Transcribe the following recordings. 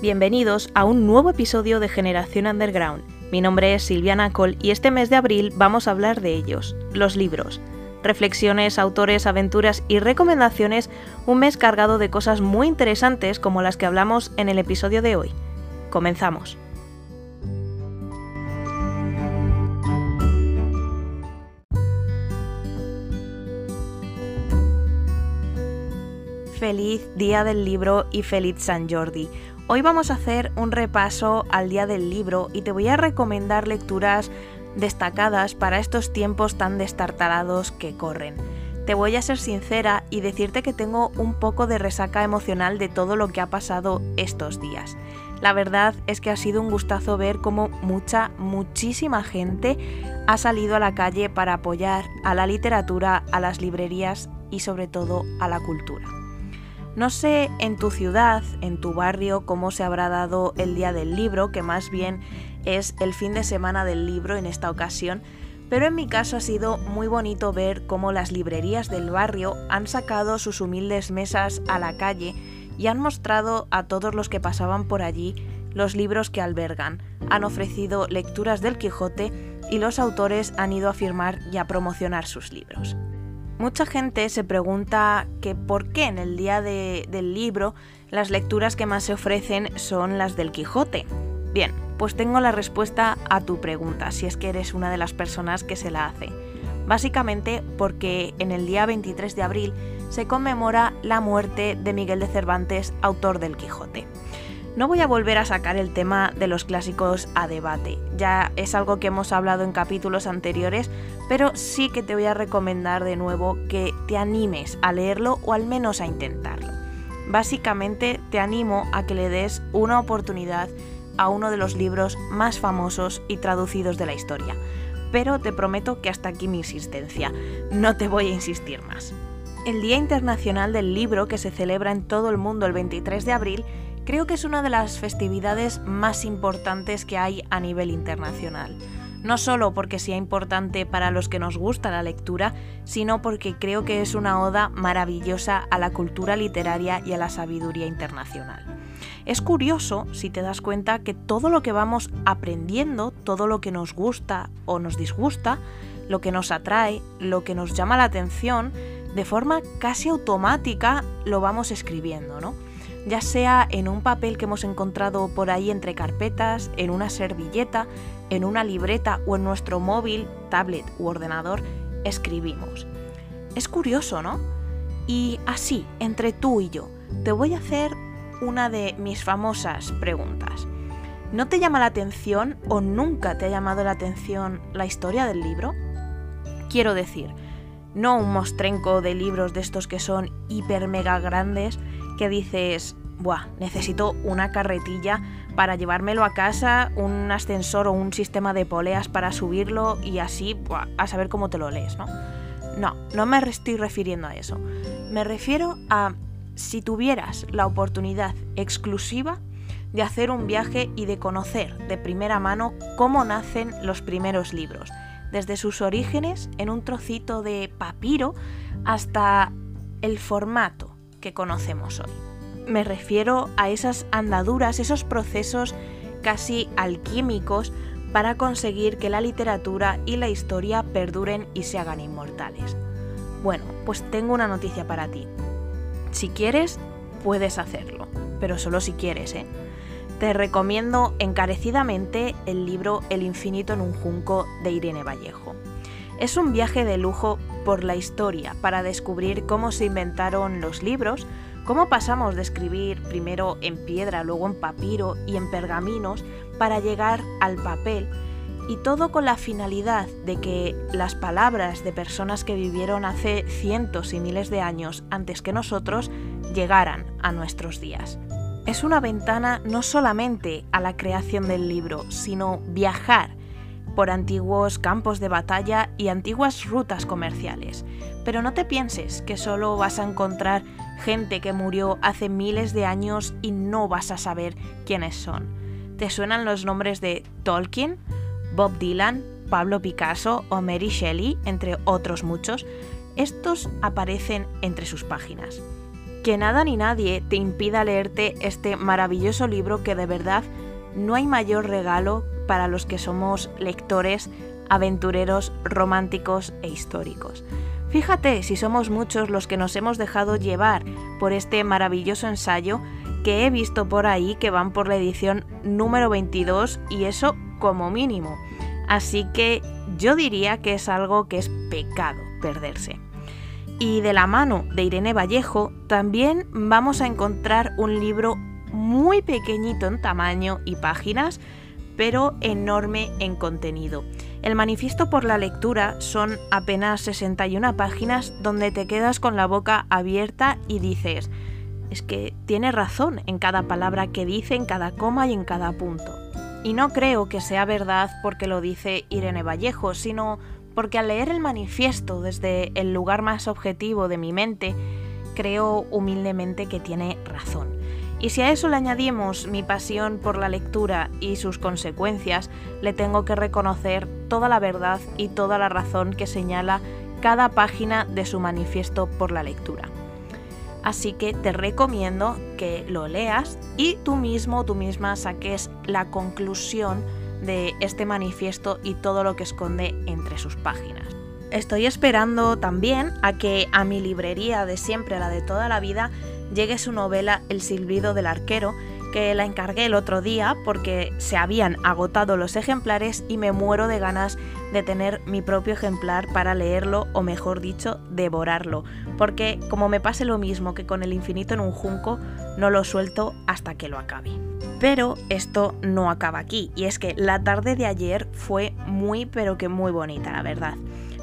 Bienvenidos a un nuevo episodio de Generación Underground. Mi nombre es Silviana Cole y este mes de abril vamos a hablar de ellos, los libros. Reflexiones, autores, aventuras y recomendaciones, un mes cargado de cosas muy interesantes como las que hablamos en el episodio de hoy. Comenzamos. Feliz Día del Libro y feliz San Jordi. Hoy vamos a hacer un repaso al Día del Libro y te voy a recomendar lecturas destacadas para estos tiempos tan destartalados que corren. Te voy a ser sincera y decirte que tengo un poco de resaca emocional de todo lo que ha pasado estos días. La verdad es que ha sido un gustazo ver cómo mucha, muchísima gente ha salido a la calle para apoyar a la literatura, a las librerías y sobre todo a la cultura. No sé en tu ciudad, en tu barrio, cómo se habrá dado el día del libro, que más bien es el fin de semana del libro en esta ocasión, pero en mi caso ha sido muy bonito ver cómo las librerías del barrio han sacado sus humildes mesas a la calle y han mostrado a todos los que pasaban por allí los libros que albergan, han ofrecido lecturas del Quijote y los autores han ido a firmar y a promocionar sus libros. Mucha gente se pregunta que por qué en el día del libro las lecturas que más se ofrecen son las del Quijote. Bien, pues tengo la respuesta a tu pregunta, si es que eres una de las personas que se la hace. Básicamente porque en el día 23 de abril se conmemora la muerte de Miguel de Cervantes, autor del Quijote. No voy a volver a sacar el tema de los clásicos a debate, ya es algo que hemos hablado en capítulos anteriores, pero sí que te voy a recomendar de nuevo que te animes a leerlo o al menos a intentarlo. Básicamente te animo a que le des una oportunidad a uno de los libros más famosos y traducidos de la historia, pero te prometo que hasta aquí mi insistencia, no te voy a insistir más. El Día Internacional del Libro, que se celebra en todo el mundo el 23 de abril, creo que es una de las festividades más importantes que hay a nivel internacional. No solo porque sea importante para los que nos gusta la lectura, sino porque creo que es una oda maravillosa a la cultura literaria y a la sabiduría internacional. Es curioso, si te das cuenta, que todo lo que vamos aprendiendo, todo lo que nos gusta o nos disgusta, lo que nos atrae, lo que nos llama la atención, de forma casi automática lo vamos escribiendo, ¿no? Ya sea en un papel que hemos encontrado por ahí entre carpetas, en una servilleta, en una libreta o en nuestro móvil, tablet u ordenador, escribimos. Es curioso, ¿no? Y así, entre tú y yo, te voy a hacer una de mis famosas preguntas. ¿No te llama la atención o nunca te ha llamado la atención la historia del libro? Quiero decir, no un mostrenco de libros de estos que son hiper mega grandes que dices, Buah, necesito una carretilla para llevármelo a casa, un ascensor o un sistema de poleas para subirlo y así a saber cómo te lo lees, ¿no? No, no me estoy refiriendo a eso. Me refiero a si tuvieras la oportunidad exclusiva de hacer un viaje y de conocer de primera mano cómo nacen los primeros libros, desde sus orígenes en un trocito de papiro hasta el formato conocemos hoy. Me refiero a esas andaduras, esos procesos casi alquímicos para conseguir que la literatura y la historia perduren y se hagan inmortales. Bueno, pues tengo una noticia para ti. Si quieres, puedes hacerlo, pero solo si quieres, ¿eh? Te recomiendo encarecidamente el libro El infinito en un junco de Irene Vallejo. Es un viaje de lujo por la historia para descubrir cómo se inventaron los libros, cómo pasamos de escribir primero en piedra, luego en papiro y en pergaminos para llegar al papel, y todo con la finalidad de que las palabras de personas que vivieron hace cientos y miles de años antes que nosotros llegaran a nuestros días. Es una ventana no solamente a la creación del libro, sino viajar por antiguos campos de batalla y antiguas rutas comerciales. Pero no te pienses que solo vas a encontrar gente que murió hace miles de años y no vas a saber quiénes son. ¿Te suenan los nombres de Tolkien, Bob Dylan, Pablo Picasso o Mary Shelley, entre otros muchos? Estos aparecen entre sus páginas. que nada ni nadie te impida leerte este maravilloso libro que de verdad no hay mayor regalo para los que somos lectores, aventureros, románticos e históricos. Fíjate si somos muchos los que nos hemos dejado llevar por este maravilloso ensayo que he visto por ahí que van por la edición número 22 y eso como mínimo. Así que yo diría que es algo que es pecado perderse. Y de la mano de Irene Vallejo también vamos a encontrar un libro muy pequeñito en tamaño y páginas, pero enorme en contenido. El manifiesto por la lectura son apenas 61 páginas donde te quedas con la boca abierta y dices, es que tiene razón en cada palabra que dice, en cada coma y en cada punto. Y no creo que sea verdad porque lo dice Irene Vallejo, sino porque al leer el manifiesto desde el lugar más objetivo de mi mente, creo humildemente que tiene razón. Y si a eso le añadimos mi pasión por la lectura y sus consecuencias, le tengo que reconocer toda la verdad y toda la razón que señala cada página de su manifiesto por la lectura. Así que te recomiendo que lo leas y tú mismo, tú misma saques la conclusión de este manifiesto y todo lo que esconde entre sus páginas. Estoy esperando también a que a mi librería de siempre, la de toda la vida, llegue su novela El silbido del arquero, que la encargué el otro día porque se habían agotado los ejemplares y me muero de ganas de tener mi propio ejemplar para leerlo o mejor dicho, devorarlo, porque como me pase lo mismo que con el infinito en un junco, no lo suelto hasta que lo acabe. Pero esto no acaba aquí, y es que la tarde de ayer fue muy pero que muy bonita, la verdad.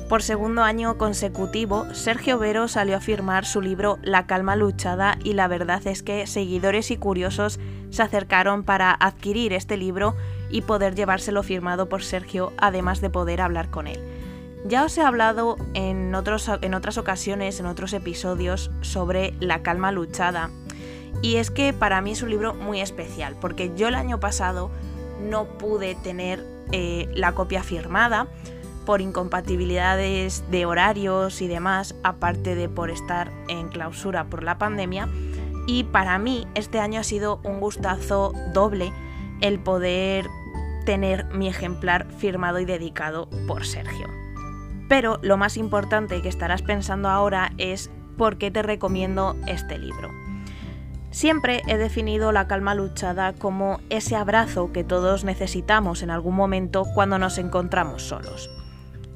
Por segundo año consecutivo, Sergio Vero salió a firmar su libro La calma luchada y la verdad es que seguidores y curiosos se acercaron para adquirir este libro y poder llevárselo firmado por Sergio, además de poder hablar con él. Ya os he hablado en, otros, en otras ocasiones, en otros episodios, sobre La calma luchada. Y es que para mí es un libro muy especial, porque yo el año pasado no pude tener eh, la copia firmada, por incompatibilidades de horarios y demás, aparte de por estar en clausura por la pandemia. Y para mí este año ha sido un gustazo doble el poder tener mi ejemplar firmado y dedicado por Sergio. Pero lo más importante que estarás pensando ahora es por qué te recomiendo este libro. Siempre he definido la calma luchada como ese abrazo que todos necesitamos en algún momento cuando nos encontramos solos.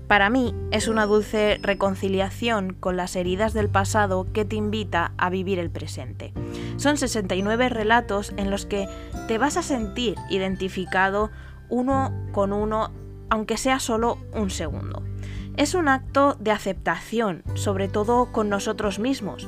Para mí es una dulce reconciliación con las heridas del pasado que te invita a vivir el presente. Son 69 relatos en los que te vas a sentir identificado uno con uno, aunque sea solo un segundo. Es un acto de aceptación, sobre todo con nosotros mismos.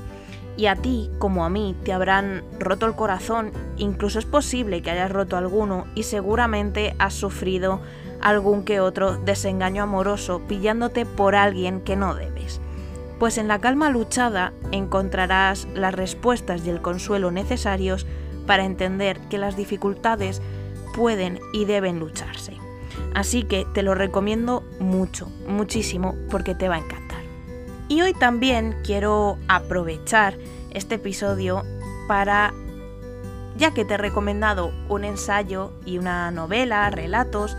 Y a ti, como a mí, te habrán roto el corazón, incluso es posible que hayas roto alguno y seguramente has sufrido algún que otro desengaño amoroso pillándote por alguien que no debes. Pues en la calma luchada encontrarás las respuestas y el consuelo necesarios para entender que las dificultades pueden y deben lucharse. Así que te lo recomiendo mucho, muchísimo, porque te va a encantar. Y hoy también quiero aprovechar este episodio para, ya que te he recomendado un ensayo y una novela, relatos,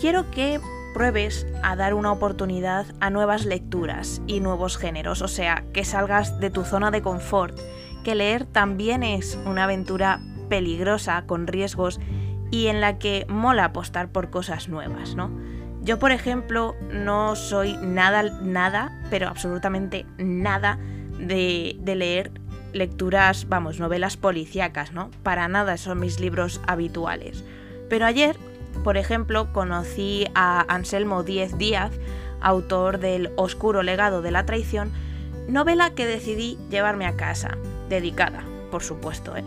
quiero que pruebes a dar una oportunidad a nuevas lecturas y nuevos géneros, o sea, que salgas de tu zona de confort, que leer también es una aventura peligrosa, con riesgos y en la que mola apostar por cosas nuevas, ¿no? Yo, por ejemplo, no soy nada, nada, pero absolutamente nada de, de leer lecturas, vamos, novelas policíacas, ¿no? Para nada son mis libros habituales. Pero ayer por ejemplo, conocí a Anselmo Díez Díaz, autor del Oscuro legado de la traición, novela que decidí llevarme a casa, dedicada, por supuesto. ¿eh?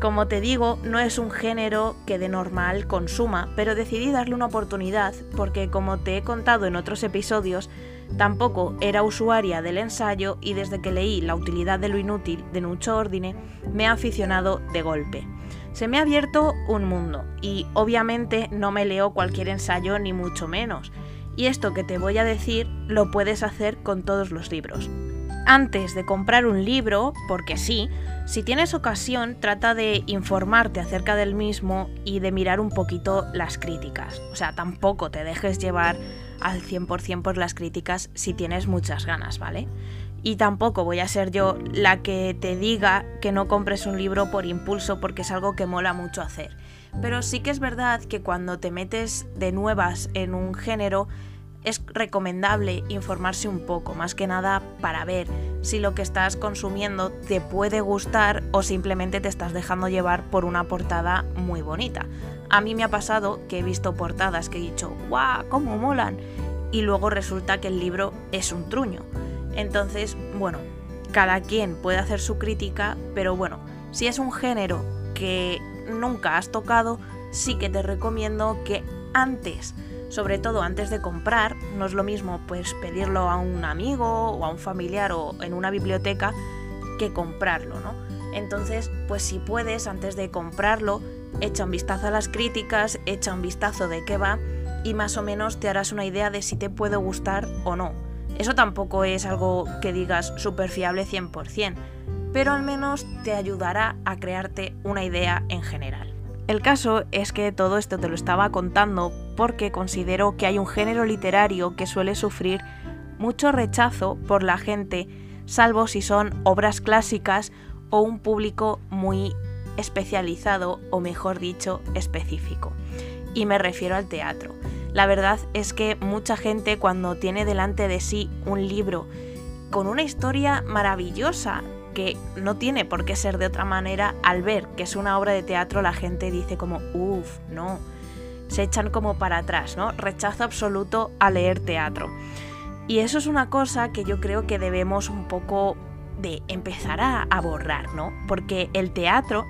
Como te digo, no es un género que de normal consuma, pero decidí darle una oportunidad porque, como te he contado en otros episodios, tampoco era usuaria del ensayo y desde que leí La utilidad de lo inútil de Nucho Ordine, me ha aficionado de golpe se me ha abierto un mundo y obviamente no me leo cualquier ensayo ni mucho menos. Y esto que te voy a decir lo puedes hacer con todos los libros. antes de comprar un libro, porque sí, si tienes ocasión, trata de informarte acerca del mismo y de mirar un poquito las críticas. O sea, tampoco te dejes llevar al 100% por las críticas si tienes muchas ganas, ¿vale? Y tampoco voy a ser yo la que te diga que no compres un libro por impulso porque es algo que mola mucho hacer. Pero sí que es verdad que cuando te metes de nuevas en un género, es recomendable informarse un poco, más que nada para ver si lo que estás consumiendo te puede gustar o simplemente te estás dejando llevar por una portada muy bonita. A mí me ha pasado que he visto portadas que he dicho, ¡guau! ¡Cómo molan! Y luego resulta que el libro es un truño. Entonces, bueno, cada quien puede hacer su crítica, pero bueno, si es un género que nunca has tocado, sí que te recomiendo que antes sobre todo antes de comprar, no es lo mismo pues pedirlo a un amigo o a un familiar o en una biblioteca que comprarlo, ¿no? Entonces, pues si puedes, antes de comprarlo, echa un vistazo a las críticas, echa un vistazo de qué va y más o menos te harás una idea de si te puede gustar o no. Eso tampoco es algo que digas súper fiable 100%, pero al menos te ayudará a crearte una idea en general. El caso es que todo esto te lo estaba contando porque considero que hay un género literario que suele sufrir mucho rechazo por la gente, salvo si son obras clásicas o un público muy especializado o mejor dicho específico. Y me refiero al teatro. La verdad es que mucha gente cuando tiene delante de sí un libro con una historia maravillosa que no tiene por qué ser de otra manera, al ver que es una obra de teatro la gente dice como, uff, no, se echan como para atrás, ¿no? Rechazo absoluto a leer teatro. Y eso es una cosa que yo creo que debemos un poco de empezar a, borrar, ¿no? Porque el teatro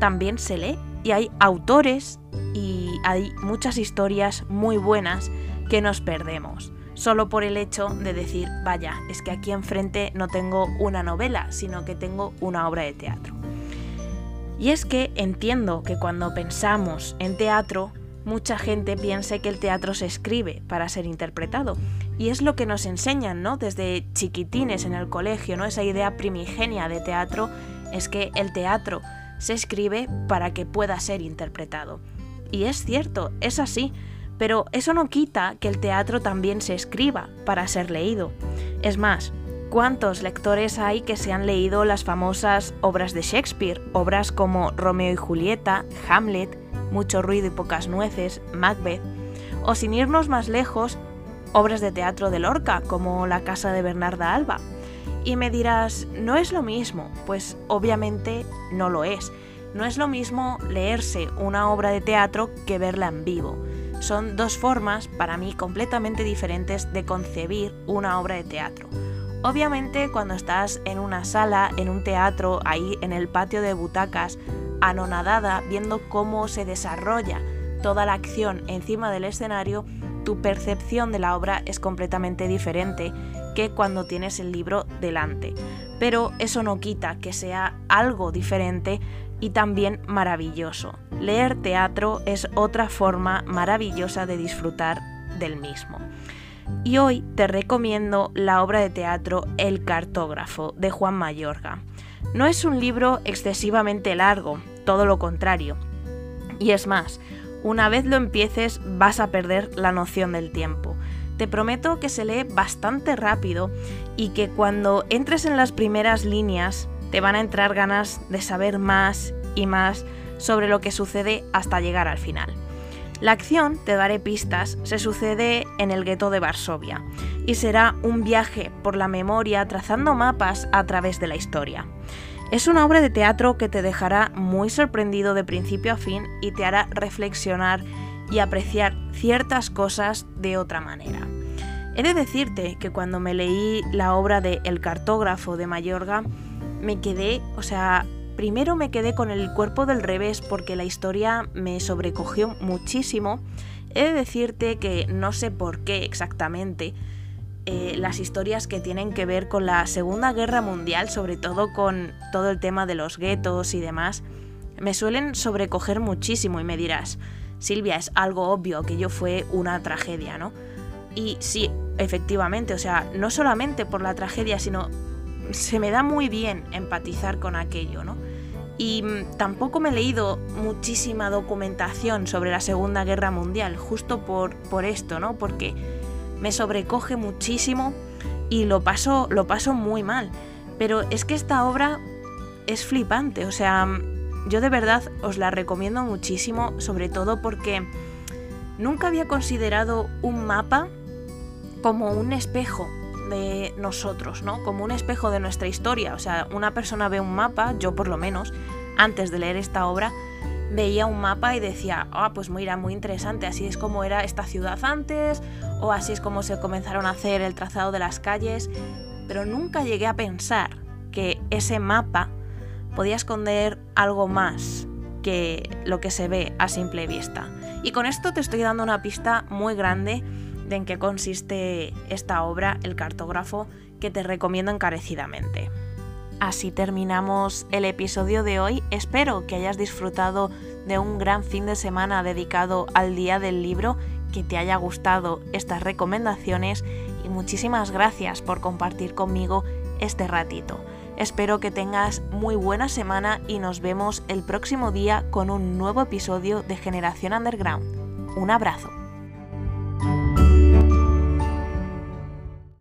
también se lee y hay autores y hay muchas historias muy buenas que nos perdemos solo por el hecho de decir, vaya, es que aquí enfrente no tengo una novela, sino que tengo una obra de teatro. Y es que entiendo que cuando pensamos en teatro, mucha gente piensa que el teatro se escribe para ser interpretado. Y es lo que nos enseñan, ¿no? Desde chiquitines en el colegio, ¿no? Esa idea primigenia de teatro es que el teatro se escribe para que pueda ser interpretado. Y es cierto, es así, pero eso no quita que el teatro también se escriba para ser leído. Es más, ¿cuántos lectores hay que se han leído las famosas obras de Shakespeare? Obras como Romeo y Julieta, Hamlet, Mucho ruido y pocas nueces, Macbeth. O sin irnos más lejos, obras de teatro de Lorca, como La casa de Bernarda Alba. Y me dirás, no es lo mismo, pues obviamente no lo es. No es lo mismo leerse una obra de teatro que verla en vivo son dos formas, para mí, completamente diferentes de concebir una obra de teatro. Obviamente cuando estás en una sala, en un teatro, ahí en el patio de butacas, anonadada, viendo cómo se desarrolla toda la acción encima del escenario, tu percepción de la obra es completamente diferente que cuando tienes el libro delante. Pero eso no quita que sea algo diferente y también maravilloso. Leer teatro es otra forma maravillosa de disfrutar del mismo. Y hoy te recomiendo la obra de teatro El cartógrafo de Juan Mayorga. No es un libro excesivamente largo, todo lo contrario. Y es más, una vez lo empieces vas a perder la noción del tiempo. Te prometo que se lee bastante rápido y que cuando entres en las primeras líneas te van a entrar ganas de saber más y más sobre lo que sucede hasta llegar al final. La acción, te daré pistas, se sucede en el gueto de Varsovia y será un viaje por la memoria trazando mapas a través de la historia. Es una obra de teatro que te dejará muy sorprendido de principio a fin y te hará reflexionar y apreciar ciertas cosas de otra manera. He de decirte que cuando me leí la obra de El cartógrafo de Mayorga, me quedé, o sea, primero me quedé con el cuerpo del revés porque la historia me sobrecogió muchísimo. He de decirte que no sé por qué exactamente eh, las historias que tienen que ver con la Segunda Guerra Mundial, sobre todo con todo el tema de los guetos y demás, me suelen sobrecoger muchísimo y me dirás, Silvia, es algo obvio que yo fue una tragedia, ¿no? Y sí, efectivamente, o sea, no solamente por la tragedia, sino se me da muy bien empatizar con aquello, ¿no? Y mm, tampoco me he leído muchísima documentación sobre la Segunda Guerra Mundial, justo por, por esto, ¿no? Porque me sobrecoge muchísimo y lo paso, lo paso muy mal. Pero es que esta obra es flipante, o sea, yo de verdad os la recomiendo muchísimo, sobre todo porque nunca había considerado un mapa como un espejo de nosotros, ¿no? Como un espejo de nuestra historia. O sea, una persona ve un mapa, yo por lo menos, antes de leer esta obra, veía un mapa y decía, ah, pues mira, muy interesante, así es como era esta ciudad antes, o así es como se comenzaron a hacer el trazado de las calles, pero nunca llegué a pensar que ese mapa podía esconder algo más que lo que se ve a simple vista. Y con esto te estoy dando una pista muy grande de en qué consiste esta obra, El cartógrafo, que te recomiendo encarecidamente. Así terminamos el episodio de hoy. Espero que hayas disfrutado de un gran fin de semana dedicado al Día del Libro, que te haya gustado estas recomendaciones y muchísimas gracias por compartir conmigo este ratito. Espero que tengas muy buena semana y nos vemos el próximo día con un nuevo episodio de Generación Underground. Un abrazo.